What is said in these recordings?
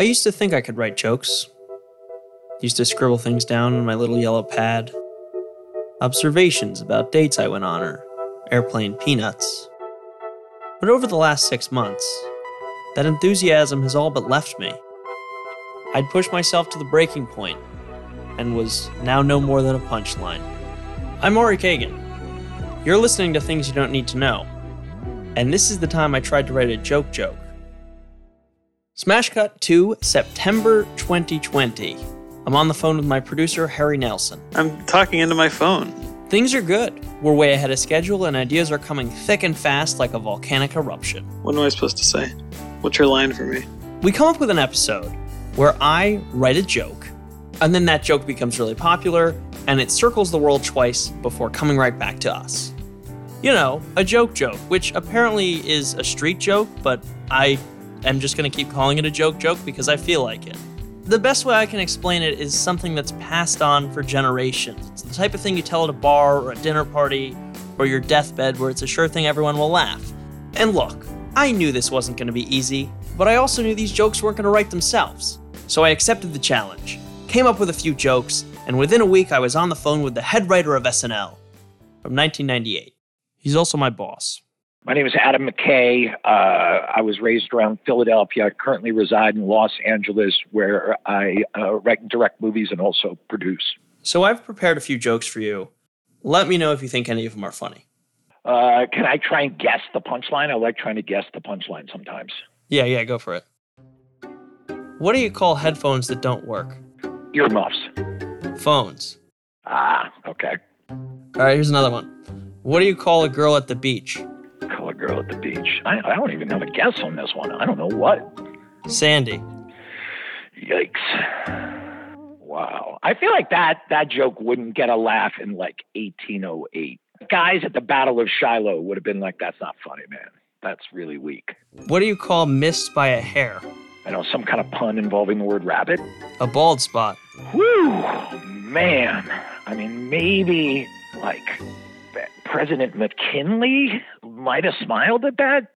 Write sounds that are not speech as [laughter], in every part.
I used to think I could write jokes. Used to scribble things down on my little yellow pad. Observations about dates I went on or airplane peanuts. But over the last six months, that enthusiasm has all but left me. I'd pushed myself to the breaking point and was now no more than a punchline. I'm Ari Kagan. You're listening to Things You Don't Need to Know, and this is the time I tried to write a joke joke. Smash cut to September 2020. I'm on the phone with my producer, Harry Nelson. I'm talking into my phone. Things are good. We're way ahead of schedule, and ideas are coming thick and fast like a volcanic eruption. What am I supposed to say? What's your line for me? We come up with an episode where I write a joke, and then that joke becomes really popular, and it circles the world twice before coming right back to us. You know, a joke joke, which apparently is a street joke, but I am just going to keep calling it a joke joke because I feel like it. The best way I can explain it is something that's passed on for generations. It's the type of thing you tell at a bar or a dinner party or your deathbed where it's a sure thing everyone will laugh. And look, I knew this wasn't going to be easy, but I also knew these jokes weren't going to write themselves. So I accepted the challenge, came up with a few jokes, and within a week I was on the phone with the head writer of SNL from 1998. He's also my boss. My name is Adam McKay. Uh, I was raised around Philadelphia. I currently reside in Los Angeles, where I uh, write and direct movies and also produce. So I've prepared a few jokes for you. Let me know if you think any of them are funny. Uh, can I try and guess the punchline? I like trying to guess the punchline sometimes. Yeah, yeah, go for it. What do you call headphones that don't work? Earmuffs. Phones. Ah, okay. All right, here's another one. What do you call a girl at the beach? Girl at the beach. I, I don't even have a guess on this one. I don't know what. Sandy. Yikes. Wow. I feel like that that joke wouldn't get a laugh in like 1808. Guys at the Battle of Shiloh would have been like, "That's not funny, man. That's really weak." What do you call missed by a hair? I know some kind of pun involving the word rabbit. A bald spot. Whew, man. I mean, maybe like President McKinley might have smiled at that.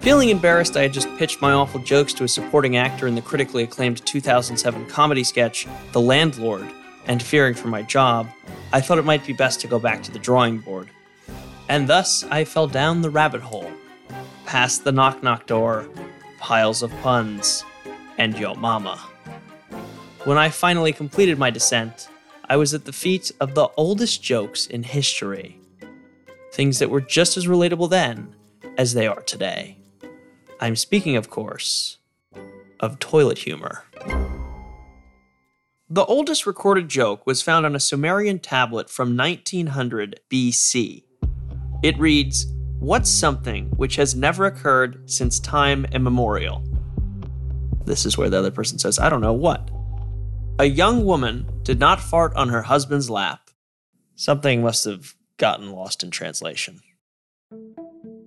Feeling embarrassed, I had just pitched my awful jokes to a supporting actor in the critically acclaimed 2007 comedy sketch, The Landlord, and fearing for my job, I thought it might be best to go back to the drawing board. And thus, I fell down the rabbit hole, past the knock knock door, piles of puns, and yo mama. When I finally completed my descent, I was at the feet of the oldest jokes in history. Things that were just as relatable then as they are today. I'm speaking, of course, of toilet humor. The oldest recorded joke was found on a Sumerian tablet from 1900 BC. It reads, What's something which has never occurred since time immemorial? This is where the other person says, I don't know what. A young woman did not fart on her husband's lap. Something must have gotten lost in translation.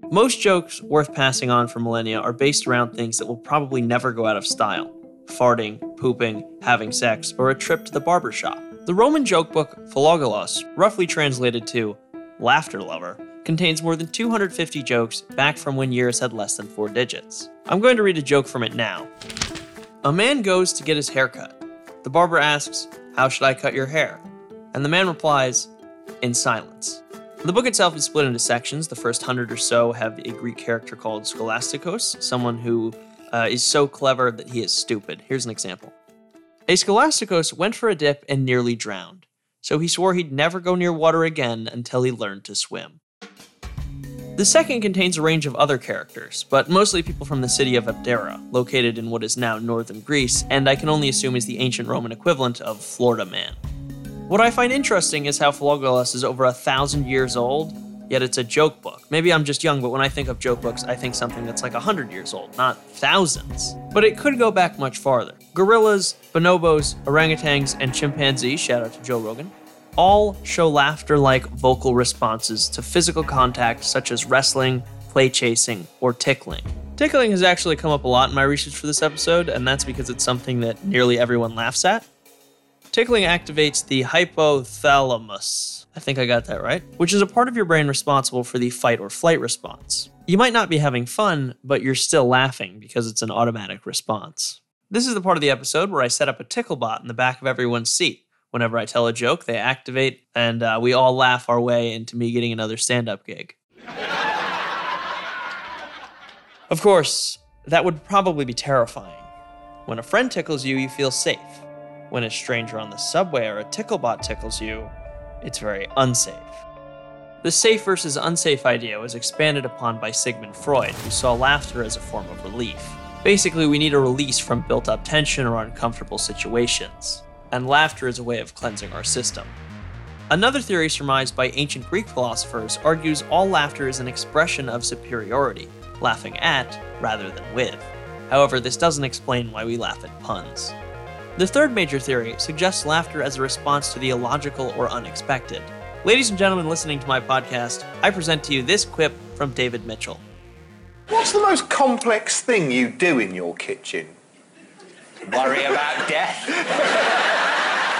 Most jokes worth passing on for millennia are based around things that will probably never go out of style farting, pooping, having sex, or a trip to the barber shop. The Roman joke book Philogelos, roughly translated to laughter lover, contains more than 250 jokes back from when years had less than four digits. I'm going to read a joke from it now. A man goes to get his hair cut. The barber asks, How should I cut your hair? And the man replies, In silence. The book itself is split into sections. The first hundred or so have a Greek character called Scholasticos, someone who uh, is so clever that he is stupid. Here's an example A Scholasticos went for a dip and nearly drowned, so he swore he'd never go near water again until he learned to swim. The second contains a range of other characters, but mostly people from the city of Abdera, located in what is now northern Greece, and I can only assume is the ancient Roman equivalent of Florida Man. What I find interesting is how Philogelos is over a thousand years old, yet it's a joke book. Maybe I'm just young, but when I think of joke books, I think something that's like a hundred years old, not thousands. But it could go back much farther. Gorillas, bonobos, orangutans, and chimpanzees, shout out to Joe Rogan, all show laughter like vocal responses to physical contact such as wrestling, play chasing, or tickling. Tickling has actually come up a lot in my research for this episode, and that's because it's something that nearly everyone laughs at. Tickling activates the hypothalamus. I think I got that right, which is a part of your brain responsible for the fight or flight response. You might not be having fun, but you're still laughing because it's an automatic response. This is the part of the episode where I set up a tickle bot in the back of everyone's seat. Whenever I tell a joke, they activate, and uh, we all laugh our way into me getting another stand up gig. of course, that would probably be terrifying. When a friend tickles you, you feel safe. When a stranger on the subway or a ticklebot tickles you, it's very unsafe. The safe versus unsafe idea was expanded upon by Sigmund Freud, who saw laughter as a form of relief. Basically, we need a release from built up tension or uncomfortable situations, and laughter is a way of cleansing our system. Another theory surmised by ancient Greek philosophers argues all laughter is an expression of superiority, laughing at rather than with. However, this doesn't explain why we laugh at puns. The third major theory suggests laughter as a response to the illogical or unexpected. Ladies and gentlemen listening to my podcast, I present to you this quip from David Mitchell. What's the most complex thing you do in your kitchen? Worry about death. [laughs]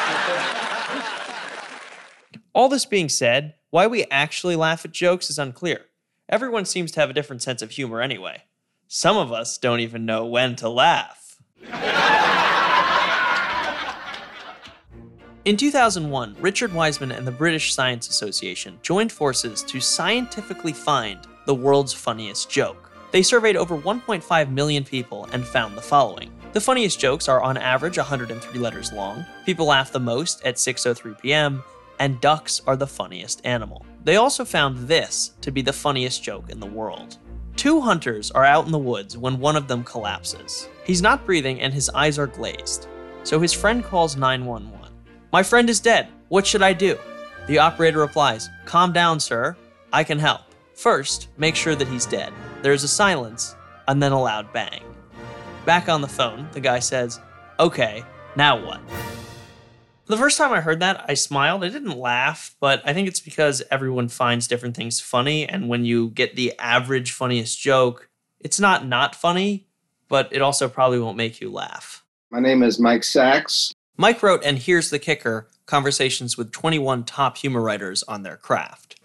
[laughs] All this being said, why we actually laugh at jokes is unclear. Everyone seems to have a different sense of humor anyway. Some of us don't even know when to laugh. In 2001, Richard Wiseman and the British Science Association joined forces to scientifically find the world's funniest joke. They surveyed over 1.5 million people and found the following. The funniest jokes are on average 103 letters long, people laugh the most at 6:03 p.m., and ducks are the funniest animal. They also found this to be the funniest joke in the world. Two hunters are out in the woods when one of them collapses. He's not breathing and his eyes are glazed. So his friend calls 911. My friend is dead. What should I do? The operator replies, Calm down, sir. I can help. First, make sure that he's dead. There is a silence, and then a loud bang. Back on the phone, the guy says, Okay, now what? The first time I heard that, I smiled. I didn't laugh, but I think it's because everyone finds different things funny. And when you get the average funniest joke, it's not not funny, but it also probably won't make you laugh. My name is Mike Sacks. Mike wrote, and here's the kicker conversations with 21 top humor writers on their craft.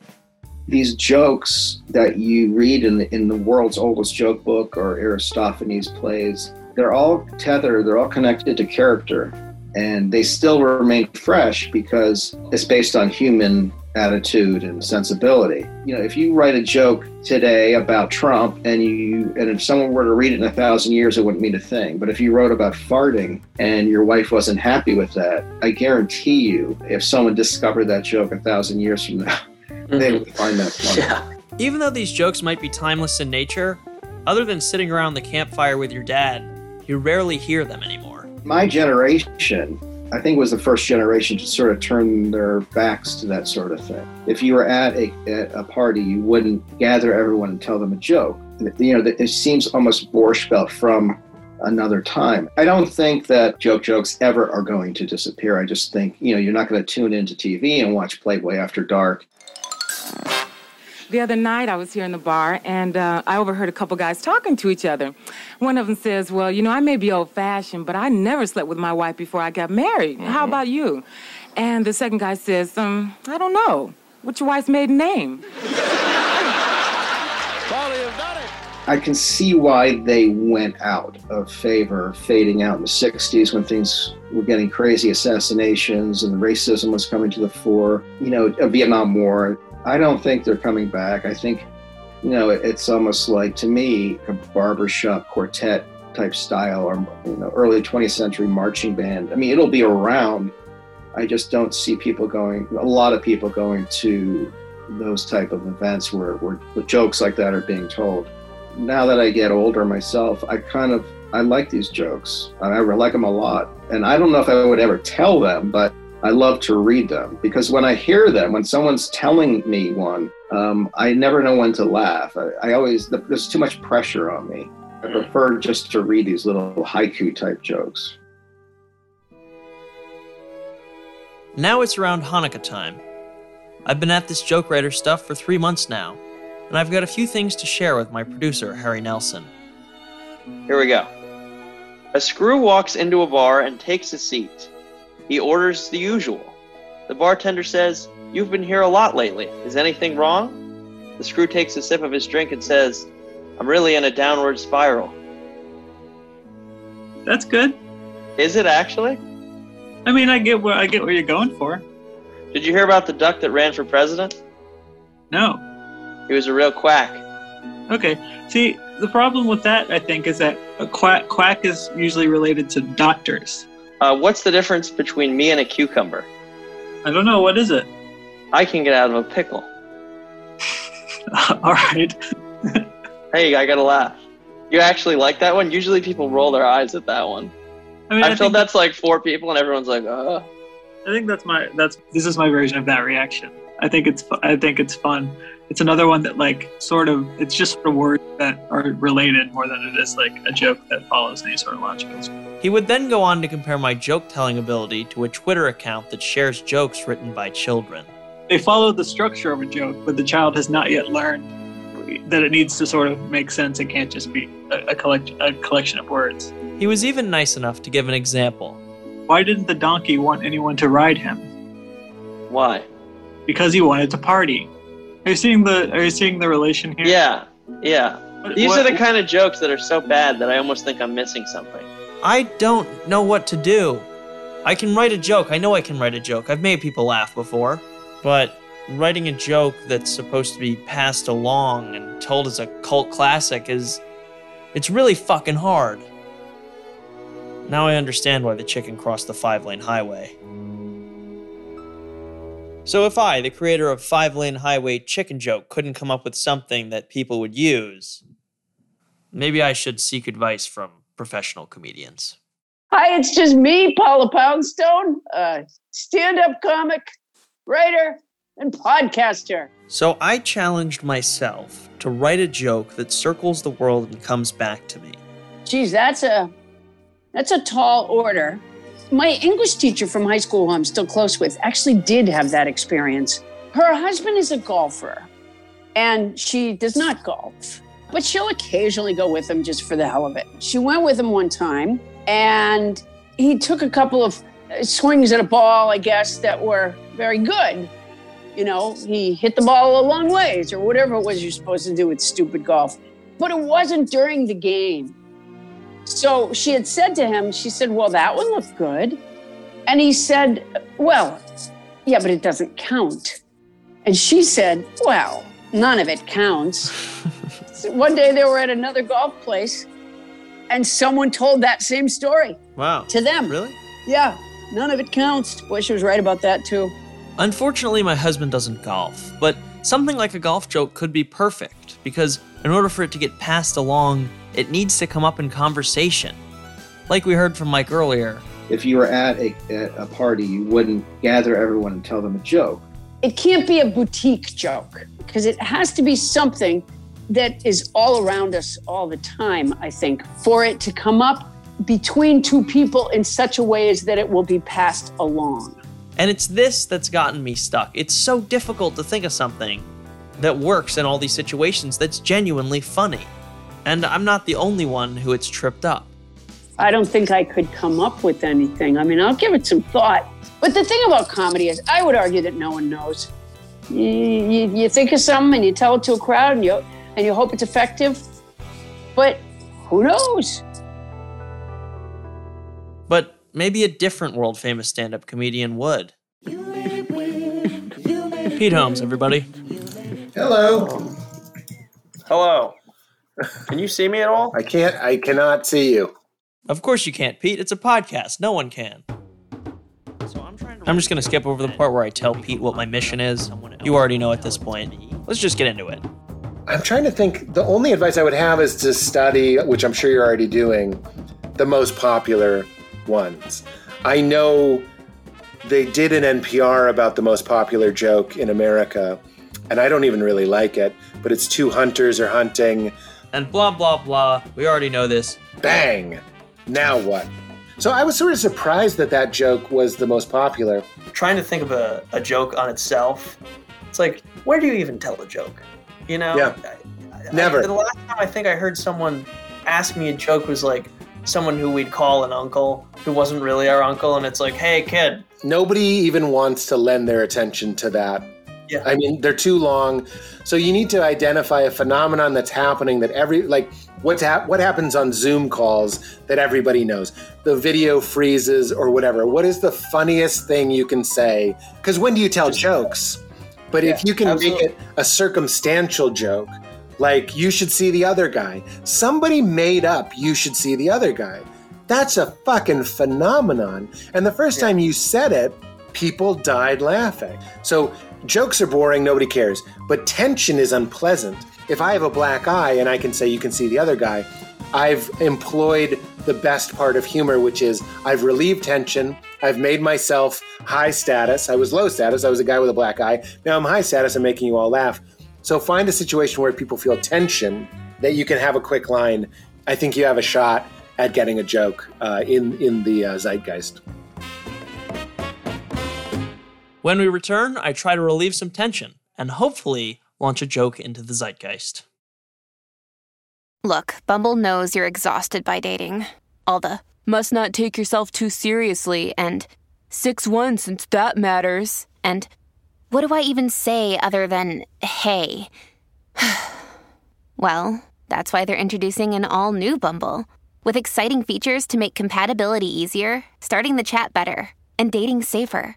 These jokes that you read in the, in the world's oldest joke book or Aristophanes plays, they're all tethered, they're all connected to character, and they still remain fresh because it's based on human attitude and sensibility. You know, if you write a joke today about Trump and you and if someone were to read it in a thousand years, it wouldn't mean a thing. But if you wrote about farting and your wife wasn't happy with that, I guarantee you, if someone discovered that joke a thousand years from now. Mm-hmm. they would find that funny. Yeah. Even though these jokes might be timeless in nature, other than sitting around the campfire with your dad, you rarely hear them anymore. My generation I think was the first generation to sort of turn their backs to that sort of thing. If you were at a, at a party, you wouldn't gather everyone and tell them a joke. You know, it seems almost borscht belt from another time. I don't think that joke jokes ever are going to disappear. I just think, you know, you're not going to tune into TV and watch Playboy After Dark the other night, I was here in the bar and uh, I overheard a couple guys talking to each other. One of them says, Well, you know, I may be old fashioned, but I never slept with my wife before I got married. Mm-hmm. How about you? And the second guy says, um, I don't know. What's your wife's maiden name? I can see why they went out of favor, fading out in the 60s when things were getting crazy assassinations and racism was coming to the fore. You know, a Vietnam War, I don't think they're coming back. I think, you know, it's almost like to me a barbershop quartet type style or you know early 20th century marching band. I mean, it'll be around. I just don't see people going. A lot of people going to those type of events where, where jokes like that are being told. Now that I get older myself, I kind of I like these jokes. I like them a lot, and I don't know if I would ever tell them, but I love to read them because when I hear them, when someone's telling me one, um, I never know when to laugh. I, I, always, there's too much pressure on me. I prefer just to read these little haiku type jokes. Now it's around Hanukkah time. I've been at this joke writer stuff for three months now, and I've got a few things to share with my producer, Harry Nelson. Here we go. A screw walks into a bar and takes a seat. He orders the usual. The bartender says, You've been here a lot lately. Is anything wrong? The screw takes a sip of his drink and says, I'm really in a downward spiral. That's good. Is it actually? I mean, I get where I get where you're going for. Did you hear about the duck that ran for president? No. He was a real quack. Okay. See, the problem with that, I think, is that a quack quack is usually related to doctors. Uh, what's the difference between me and a cucumber? I don't know. What is it? I can get out of a pickle. [laughs] All right. Hey, I gotta laugh. You actually like that one? Usually people roll their eyes at that one. I mean, I, I, feel think, that's like four people and everyone's like, uh. I think that's my that's this is my version of that reaction. I think it's I think it's fun. It's another one that like sort of it's just sort of words that are related more than it is like a joke that follows any sort of logic. He would then go on to compare my joke telling ability to a Twitter account that shares jokes written by children. They follow the structure of a joke, but the child has not yet learned that it needs to sort of make sense. It can't just be a, a, collect, a collection of words. He was even nice enough to give an example. Why didn't the donkey want anyone to ride him? Why? Because he wanted to party. Are you seeing the Are you seeing the relation here? Yeah, yeah. What- These what- are the kind of jokes that are so bad that I almost think I'm missing something. I don't know what to do. I can write a joke. I know I can write a joke. I've made people laugh before. But writing a joke that's supposed to be passed along and told as a cult classic is. It's really fucking hard. Now I understand why the chicken crossed the five lane highway. So if I, the creator of Five Lane Highway Chicken Joke, couldn't come up with something that people would use, maybe I should seek advice from professional comedians. Hi, it's just me, Paula Poundstone, uh, stand up comic, writer, and podcaster. So I challenged myself to write a joke that circles the world and comes back to me. Geez, that's a that's a tall order. My English teacher from high school, who I'm still close with, actually did have that experience. Her husband is a golfer, and she does not golf, but she'll occasionally go with him just for the hell of it. She went with him one time, and he took a couple of uh, swings at a ball, I guess, that were very good. You know, he hit the ball a long ways, or whatever it was you're supposed to do with stupid golf. But it wasn't during the game. So she had said to him, she said, Well, that one looked good. And he said, Well, yeah, but it doesn't count. And she said, Well, none of it counts. [laughs] So one day they were at another golf place and someone told that same story Wow. to them. Really? Yeah, none of it counts. Boy, she was right about that too. Unfortunately, my husband doesn't golf, but something like a golf joke could be perfect because in order for it to get passed along, it needs to come up in conversation. Like we heard from Mike earlier, If you were at a, at a party, you wouldn't gather everyone and tell them a joke. It can't be a boutique joke because it has to be something that is all around us all the time, I think, for it to come up between two people in such a way as that it will be passed along. And it's this that's gotten me stuck. It's so difficult to think of something that works in all these situations that's genuinely funny. And I'm not the only one who it's tripped up. I don't think I could come up with anything. I mean, I'll give it some thought. But the thing about comedy is, I would argue that no one knows. You, you, you think of something and you tell it to a crowd and you, and you hope it's effective, but who knows? But maybe a different world famous stand up comedian would. Pete Holmes, everybody. Hello. Hello. Can you see me at all? I can't. I cannot see you. Of course you can't, Pete. It's a podcast. No one can. I'm just gonna skip over the part where I tell Pete what my mission is. You already know at this point. Let's just get into it. I'm trying to think. The only advice I would have is to study, which I'm sure you're already doing, the most popular ones. I know they did an NPR about the most popular joke in America, and I don't even really like it. But it's two hunters are hunting. And blah blah blah. We already know this. Bang! Now what? So I was sort of surprised that that joke was the most popular. Trying to think of a, a joke on itself. It's like, where do you even tell a joke? You know? Yeah. I- I- Never. the last time I think I heard someone ask me a joke was like, someone who we'd call an uncle who wasn't really our uncle, and it's like, hey, kid. Nobody even wants to lend their attention to that. Yeah. I mean, they're too long. So you need to identify a phenomenon that's happening that every like what's hap- what happens on Zoom calls that everybody knows. The video freezes or whatever. What is the funniest thing you can say? Because when do you tell jokes? But if you can absolutely. make it a circumstantial joke, like you should see the other guy. Somebody made up you should see the other guy. That's a fucking phenomenon. And the first time you said it, people died laughing. So jokes are boring, nobody cares. But tension is unpleasant. If I have a black eye and I can say you can see the other guy, I've employed the best part of humor, which is I've relieved tension. I've made myself high status. I was low status. I was a guy with a black eye. Now I'm high status. I'm making you all laugh. So find a situation where people feel tension that you can have a quick line. I think you have a shot at getting a joke uh, in in the uh, zeitgeist. When we return, I try to relieve some tension and hopefully launch a joke into the zeitgeist. Look, Bumble knows you're exhausted by dating. All the must not take yourself too seriously and 6 1 since that matters. And what do I even say other than hey? [sighs] well, that's why they're introducing an all new Bumble with exciting features to make compatibility easier, starting the chat better, and dating safer.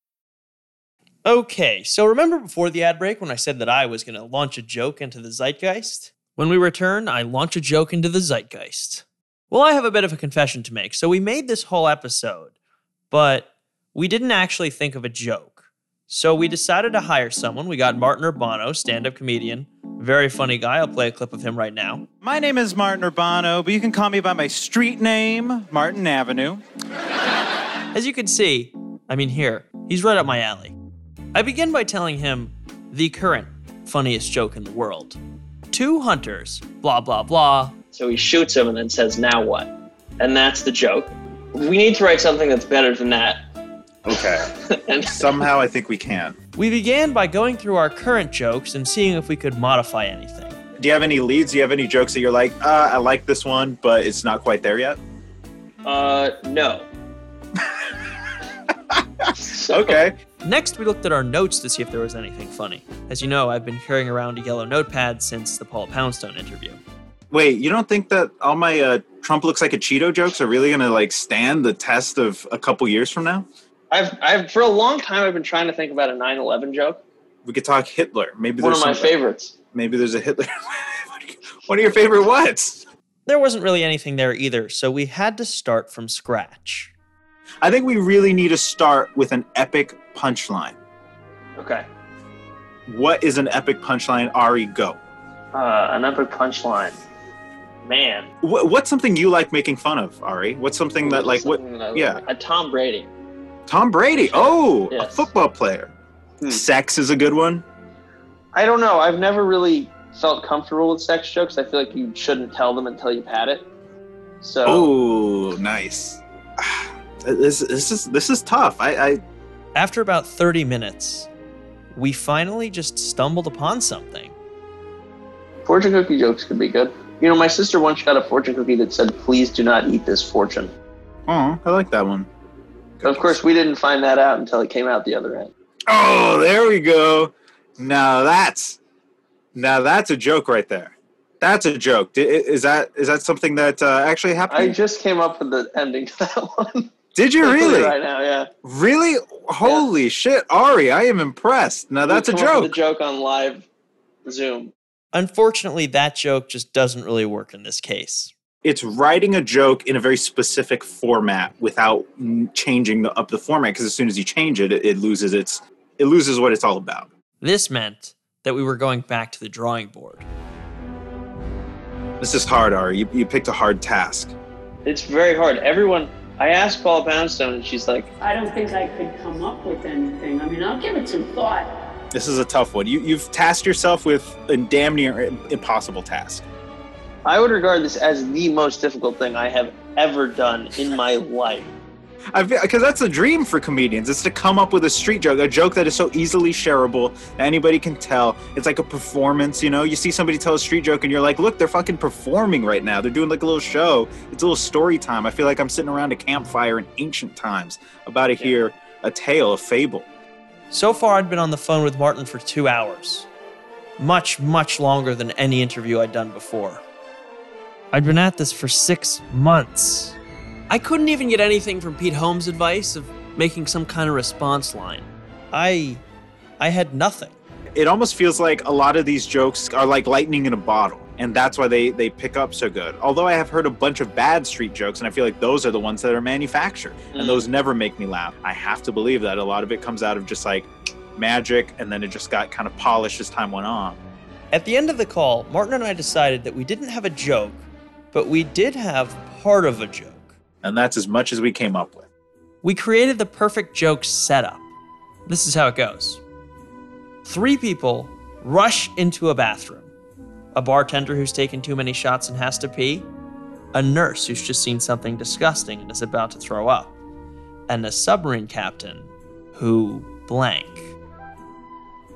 Okay, so remember before the ad break when I said that I was going to launch a joke into the zeitgeist? When we return, I launch a joke into the zeitgeist. Well, I have a bit of a confession to make. So we made this whole episode, but we didn't actually think of a joke. So we decided to hire someone. We got Martin Urbano, stand up comedian, very funny guy. I'll play a clip of him right now. My name is Martin Urbano, but you can call me by my street name, Martin Avenue. As you can see, I mean, here, he's right up my alley. I begin by telling him the current funniest joke in the world. Two hunters, blah, blah, blah. So he shoots him and then says, Now what? And that's the joke. We need to write something that's better than that. Okay. [laughs] and Somehow I think we can. we began by going through our current jokes and seeing if we could modify anything. Do you have any leads? Do you have any jokes that you're like, uh, I like this one, but it's not quite there yet? Uh, no. [laughs] okay. Next, we looked at our notes to see if there was anything funny. As you know, I've been carrying around a yellow notepad since the Paula Poundstone interview. Wait, you don't think that all my uh, Trump looks like a Cheeto jokes are really gonna like stand the test of a couple years from now? I've, I've for a long time I've been trying to think about a 9/11 joke. We could talk Hitler. Maybe One there's of my some- favorites. Maybe there's a Hitler. [laughs] one of your favorite whats? There wasn't really anything there either, so we had to start from scratch. I think we really need to start with an epic punchline. Okay. What is an epic punchline? Ari, go. Uh, an epic punchline. Man. What, what's something you like making fun of, Ari? What's something that like what? Yeah, A Tom Brady. Tom Brady. Oh, a football player. Sex is a good one. I don't know. I've never really felt comfortable with sex jokes. I feel like you shouldn't tell them until you've had it. So Oh, nice. This this is this is tough. I, I after about 30 minutes, we finally just stumbled upon something. Fortune cookie jokes could be good. You know, my sister once got a fortune cookie that said, "Please do not eat this fortune." oh, I like that one. But of course, we didn't find that out until it came out the other end. Oh, there we go. Now that's Now that's a joke right there. That's a joke. Is that is that something that uh, actually happened? I just came up with the ending to that [laughs] one. Did you really? Right now, yeah. Really? Holy shit, Ari! I am impressed. Now that's a We come up joke. a joke on live Zoom. Unfortunately, that joke just doesn't really work in this case. It's writing a joke in a very specific format without changing the, up the format. Because as soon as you change it, it, it loses its it loses what it's all about. This meant that we were going back to the drawing board. This is hard, Ari. You, you picked a hard task. It's very hard. Everyone, I asked Paula Poundstone, and she's like, I don't think I could come up with anything. I mean, I'll give it some thought. This is a tough one. You, you've tasked yourself with a damn near impossible task. I would regard this as the most difficult thing I have ever done in my [laughs] life. Because that's a dream for comedians. It's to come up with a street joke, a joke that is so easily shareable that anybody can tell. It's like a performance, you know? You see somebody tell a street joke and you're like, look, they're fucking performing right now. They're doing like a little show. It's a little story time. I feel like I'm sitting around a campfire in ancient times about to hear a tale, a fable. So far, I'd been on the phone with Martin for two hours. Much, much longer than any interview I'd done before. I'd been at this for six months. I couldn't even get anything from Pete Holmes' advice of making some kind of response line. I. I had nothing. It almost feels like a lot of these jokes are like lightning in a bottle. And that's why they, they pick up so good. Although I have heard a bunch of bad street jokes, and I feel like those are the ones that are manufactured. And Mm. those never make me laugh. I have to believe that a lot of it comes out of just like magic, and then it just got kind of polished as time went on. At the end of the call, Martin and I decided that we didn't have a joke, but we did have part of a joke. And that's as much as we came up with. We created the perfect joke setup. This is how it goes three people rush into a bathroom a bartender who's taken too many shots and has to pee, a nurse who's just seen something disgusting and is about to throw up, and a submarine captain who blank.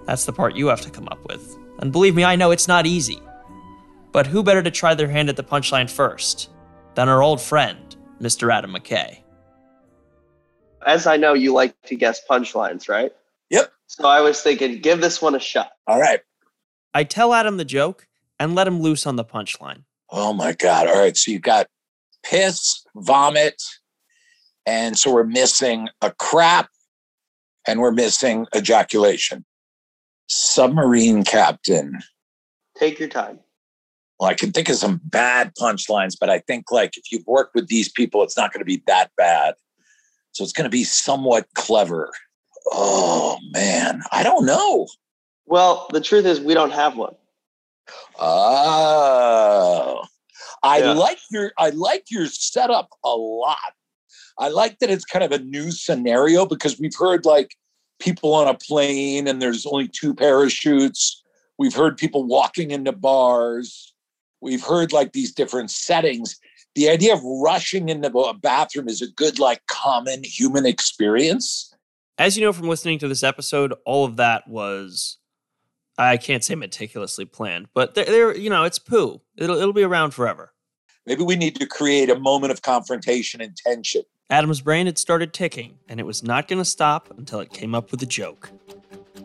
That's the part you have to come up with. And believe me, I know it's not easy. But who better to try their hand at the punchline first than our old friend, Mr. Adam McKay? As I know, you like to guess punchlines, right? Yep. So I was thinking, give this one a shot. All right. I tell Adam the joke and let him loose on the punchline. Oh my God. All right. So you've got piss, vomit, and so we're missing a crap and we're missing ejaculation. Submarine captain. Take your time. Well, I can think of some bad punchlines, but I think like if you've worked with these people, it's not going to be that bad. So it's going to be somewhat clever. Oh man, I don't know. Well, the truth is, we don't have one. Oh, I Yeah. like your I like your setup a lot. I like that it's kind of a new scenario because we've heard like people on a plane and there's only two parachutes. We've heard people walking into bars. We've heard like these different settings. The idea of rushing into a bathroom is a good like common human experience. As you know from listening to this episode, all of that was I can't say meticulously planned, but there, there you know, it's poo. It'll it'll be around forever. Maybe we need to create a moment of confrontation and tension. Adam's brain had started ticking, and it was not going to stop until it came up with a joke.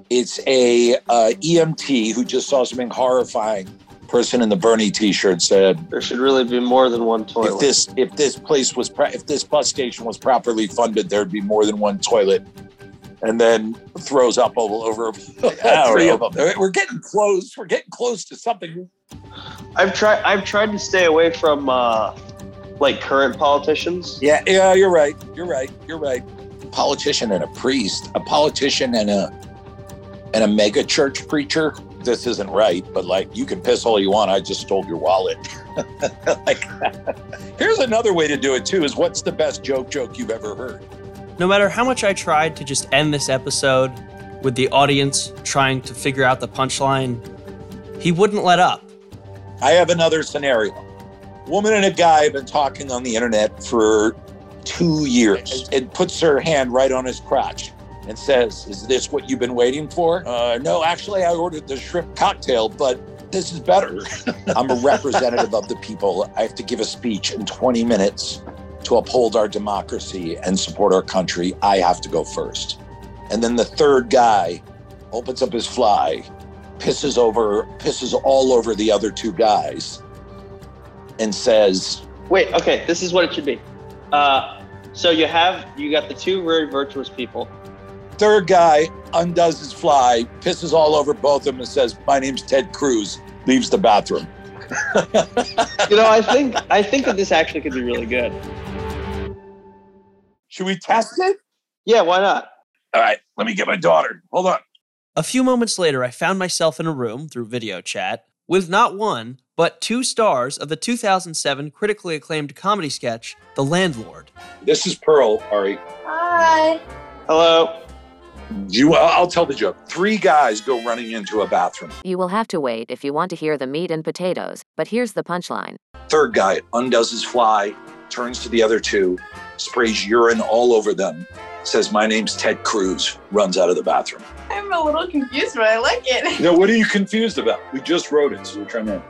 It's a uh, EMT who just saw something horrifying. Person in the Bernie T-shirt said, There should really be more than one toilet. "If this if this place was pro- if this bus station was properly funded, there'd be more than one toilet." And then throws up all over [laughs] [laughs] three of them. We're getting close. We're getting close to something. I've tried. I've tried to stay away from uh, like current politicians. Yeah, yeah, you're right. You're right. You're right. Politician and a priest, a politician and a and a mega church preacher. This isn't right, but like you can piss all you want. I just stole your wallet. [laughs] like, here's another way to do it too: is what's the best joke joke you've ever heard? No matter how much I tried to just end this episode with the audience trying to figure out the punchline, he wouldn't let up. I have another scenario. Woman and a guy have been talking on the internet for two years and puts her hand right on his crotch and says, Is this what you've been waiting for? Uh, no, actually, I ordered the shrimp cocktail, but this is better. [laughs] I'm a representative of the people. I have to give a speech in 20 minutes to uphold our democracy and support our country. I have to go first. And then the third guy opens up his fly pisses over, pisses all over the other two guys, and says, Wait, okay, this is what it should be. Uh, so you have you got the two very virtuous people. Third guy undoes his fly, pisses all over both of them, and says, "My name's Ted Cruz." Leaves the bathroom. You know, I think I think that this actually could be really good. Should we test it? Yeah, why not? All right, let me get my daughter. Hold on. A few moments later, I found myself in a room through video chat with not one, but two stars of the 2007 critically acclaimed comedy sketch, The Landlord. This is Pearl, Ari. Hi. Hello. You, I'll tell the joke. Three guys go running into a bathroom. You will have to wait if you want to hear the meat and potatoes, but here's the punchline. Third guy undoes his fly, turns to the other two, sprays urine all over them, says, My name's Ted Cruz, runs out of the bathroom. I'm a little confused, but I like it. [laughs] No, what are you confused about? We just wrote it, so we're trying to.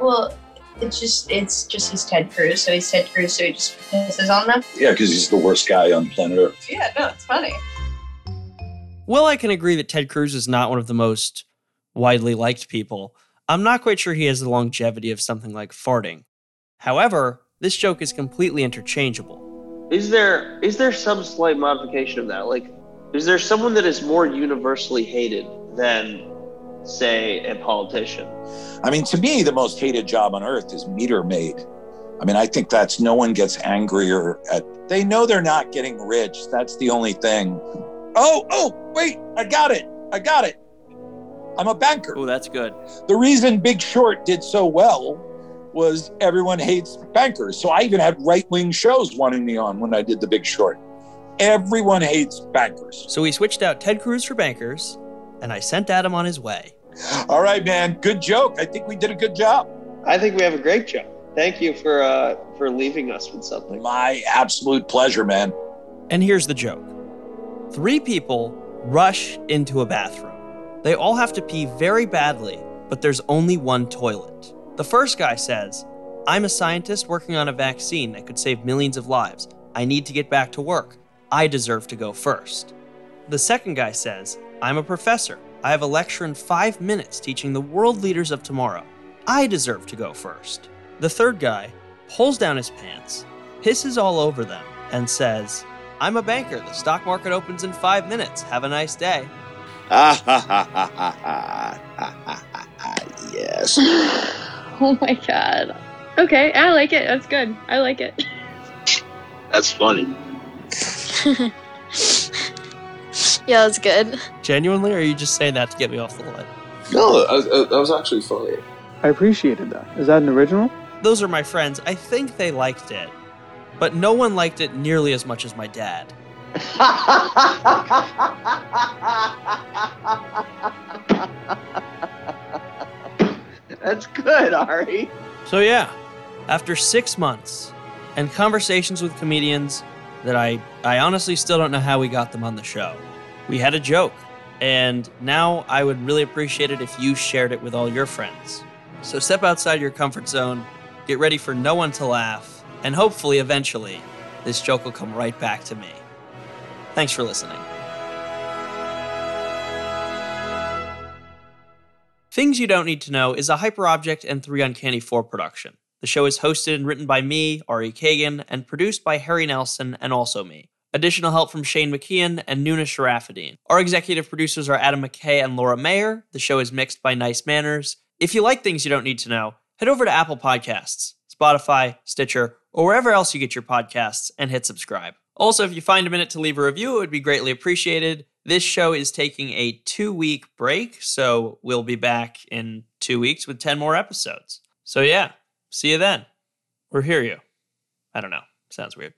Well, it's just it's just he's Ted Cruz, so he's Ted Cruz, so he just pisses on them. Yeah, because he's the worst guy on planet Earth. Yeah, no, it's funny. Well, I can agree that Ted Cruz is not one of the most widely liked people. I'm not quite sure he has the longevity of something like farting. However, this joke is completely interchangeable. Is there is there some slight modification of that? Like, is there someone that is more universally hated than, say, a politician? I mean, to me, the most hated job on earth is meter maid. I mean, I think that's no one gets angrier at. They know they're not getting rich. That's the only thing. Oh, oh, wait, I got it. I got it. I'm a banker. Oh, that's good. The reason Big Short did so well was everyone hates bankers. So I even had right wing shows wanting me on when I did The Big Short. Everyone hates bankers. So we switched out Ted Cruz for bankers, and I sent Adam on his way. All right, man. Good joke. I think we did a good job. I think we have a great job. Thank you for uh, for leaving us with something. My absolute pleasure, man. And here's the joke Three people rush into a bathroom. They all have to pee very badly, but there's only one toilet. The first guy says, I'm a scientist working on a vaccine that could save millions of lives. I need to get back to work. I deserve to go first. The second guy says, I'm a professor. I have a lecture in five minutes teaching the world leaders of tomorrow. I deserve to go first. The third guy pulls down his pants, pisses all over them, and says, I'm a banker. The stock market opens in five minutes. Have a nice day. Ha ha ha ha ha ha ha Yes. [sighs] oh my god. Okay, I like it. That's good. I like it. That's funny. [laughs] yeah, that's good. Genuinely, or are you just saying that to get me off the line? No, that was actually funny. I appreciated that. Is that an original? Those are my friends. I think they liked it but no one liked it nearly as much as my dad. [laughs] That's good, Ari. So, yeah, after six months and conversations with comedians that I, I honestly still don't know how we got them on the show, we had a joke. And now I would really appreciate it if you shared it with all your friends. So, step outside your comfort zone, get ready for no one to laugh, and hopefully, eventually, this joke will come right back to me. Thanks for listening. Things You Don't Need to Know is a Hyperobject and 3 Uncanny 4 production. The show is hosted and written by me, Ari Kagan, and produced by Harry Nelson and also me. Additional help from Shane McKeon and Nuna Sharafadine. Our executive producers are Adam McKay and Laura Mayer. The show is mixed by Nice Manners. If you like things you don't need to know, head over to Apple Podcasts, Spotify, Stitcher, or wherever else you get your podcasts and hit subscribe. Also, if you find a minute to leave a review, it would be greatly appreciated. This show is taking a two week break, so we'll be back in two weeks with 10 more episodes. So, yeah, see you then. Or hear you. I don't know. Sounds weird.